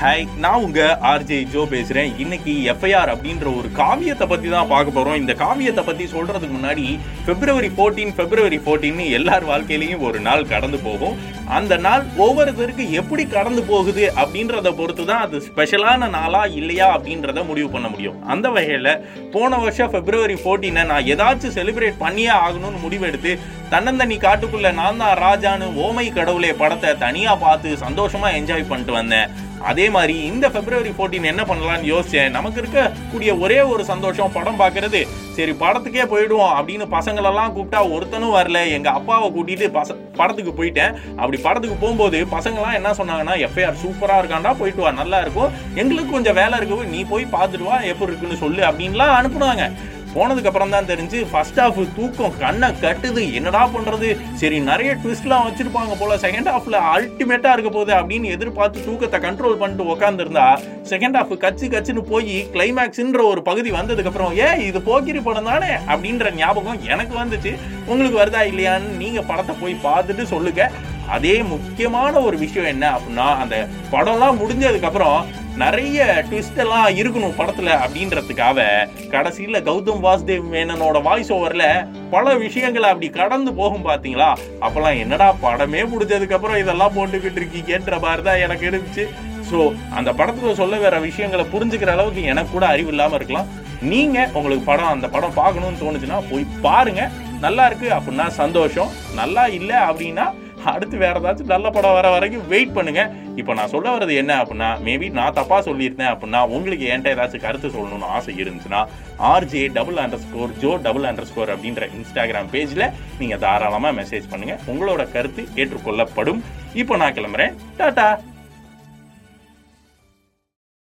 Hi நான் உங்க RJ Joe பேசுறேன். இன்னைக்கு எஃப்ஐஆர் அப்படின்ற ஒரு காவியத்தை பத்தி தான் பார்க்க போறோம். இந்த காவியத்தை பத்தி சொல்றதுக்கு முன்னாடி பிப்ரவரி 14 பிப்ரவரி 14 எல்லார் வாழ்க்கையிலையும் ஒரு நாள் கடந்து போகும். அந்த நாள் ஒவ்வொருத்தருக்கு எப்படி கடந்து போகுது அப்படின்றத பொறுத்து தான் அது ஸ்பெஷலான நாளா இல்லையா அப்படின்றத முடிவு பண்ண முடியும். அந்த வகையில போன வருஷம் பிப்ரவரி 14 நான் ஏதாச்சும் செலிப்ரேட் பண்ணியே ஆகணும்னு முடிவெடுத்து தன்னந்தனி காட்டுக்குள்ள நான் தான் ராஜான்னு ஓமை கடவுளே படத்தை தனியா பார்த்து சந்தோஷமா என்ஜாய் பண்ணிட்டு வந்தேன். அதே மாதிரி இந்த பிப்ரவரி 14 என்ன பண்ணலாம்னு யோசிச்சேன். நமக்கு இருக்கக்கூடிய ஒரே ஒரு சந்தோஷம் படம் பார்க்கறது. சரி படத்துக்கே போயிடுவோம் அப்படின்னு பசங்களெல்லாம் கூப்பிட்டா ஒருத்தனும் வரல. எங்கள் அப்பாவை கூட்டிட்டு பச படத்துக்கு போயிட்டேன். அப்படி படத்துக்கு போகும்போது பசங்களாம் என்ன சொன்னாங்கன்னா எஃப்ஐஆர் சூப்பராக இருக்காண்டா போயிட்டு வா நல்லா இருக்கும். எங்களுக்கு கொஞ்சம் வேலை இருக்கு. நீ போய் பார்த்துட்டு வா எப்படி இருக்குன்னு சொல்லு அப்படின்லாம் அனுப்புனாங்க. போனதுக்கு அப்புறம் தான் தெரிஞ்சு ஃபர்ஸ்ட் ஹாஃப் தூக்கம் கண்ணை கட்டுது என்னடா பண்றது? சரி நிறைய ட்விஸ்ட்லாம் வச்சிருப்பாங்க போல செகண்ட் ஹாஃப்ல அல்டிமேட்டா இருக்க போகுது அப்படின்னு எதிர்பார்த்து தூக்கத்தை கண்ட்ரோல் பண்ணிட்டு உட்காந்துருந்தா செகண்ட் ஹாஃப் கச்சு கச்சுன்னு போய் கிளைமேக்ஸ்ன்ற ஒரு பகுதி வந்ததுக்கு அப்புறம் ஏ இது போக்கிரி படம் தானே? அப்படின்ற ஞாபகம் எனக்கு வந்துச்சு. உங்களுக்கு வருதா இல்லையான்னு நீங்க படத்தை போய் பார்த்துட்டு சொல்லுங்க. அதே முக்கியமான ஒரு விஷயம் என்ன அப்படின்னா அந்த படம்லாம் முடிஞ்சதுக்கப்புறம் நிறைய ட்விஸ்ட் எல்லாம் இருக்கணும் படத்துல அப்படின்றதுக்காக கடைசியில கௌதம் வாசுதேவ் மேனனோட வாய்ஸ் ஓவர்ல பல விஷயங்களை அப்படி கடந்து போகும் பாத்தீங்களா? அப்பெல்லாம் என்னடா படமே முடிஞ்சதுக்கு அப்புறம் இதெல்லாம் போட்டுக்கிட்டு இருக்கீங்கன்ற மாதிரி தான் எனக்கு இருந்துச்சு. ஸோ அந்த படத்துல சொல்ல வேற விஷயங்களை புரிஞ்சுக்கிற அளவுக்கு எனக்கு கூட அறிவு இல்லாம இருக்கலாம். நீங்க உங்களுக்கு படம் அந்த படம் பார்க்கணும்னு தோணுச்சுன்னா போய் பாருங்க. நல்லா இருக்கு அப்படின்னா சந்தோஷம். நல்லா இல்லை அப்படின்னா அடுத்து வேறு ஏதாச்சும் நல்ல படம் வர வரைக்கும் வெயிட் பண்ணுங்கள் இப்போ நான் சொல்ல வர்றது என்ன அப்படின்னா மேபி நான் தப்பாக சொல்லியிருந்தேன் அப்படின்னா உங்களுக்கு என்கிட்ட ஏதாச்சும் கருத்து சொல்லணும்னு ஆசை இருந்துச்சுன்னா RJ double under score Jo double under score அப்படின்ற இன்ஸ்டாகிராம் பேஜில் நீங்கள் தாராளமாக மெசேஜ் பண்ணுங்கள் உங்களோட கருத்து ஏற்றுக்கொள்ளப்படும். இப்போ நான் கிளம்புறேன். டாட்டா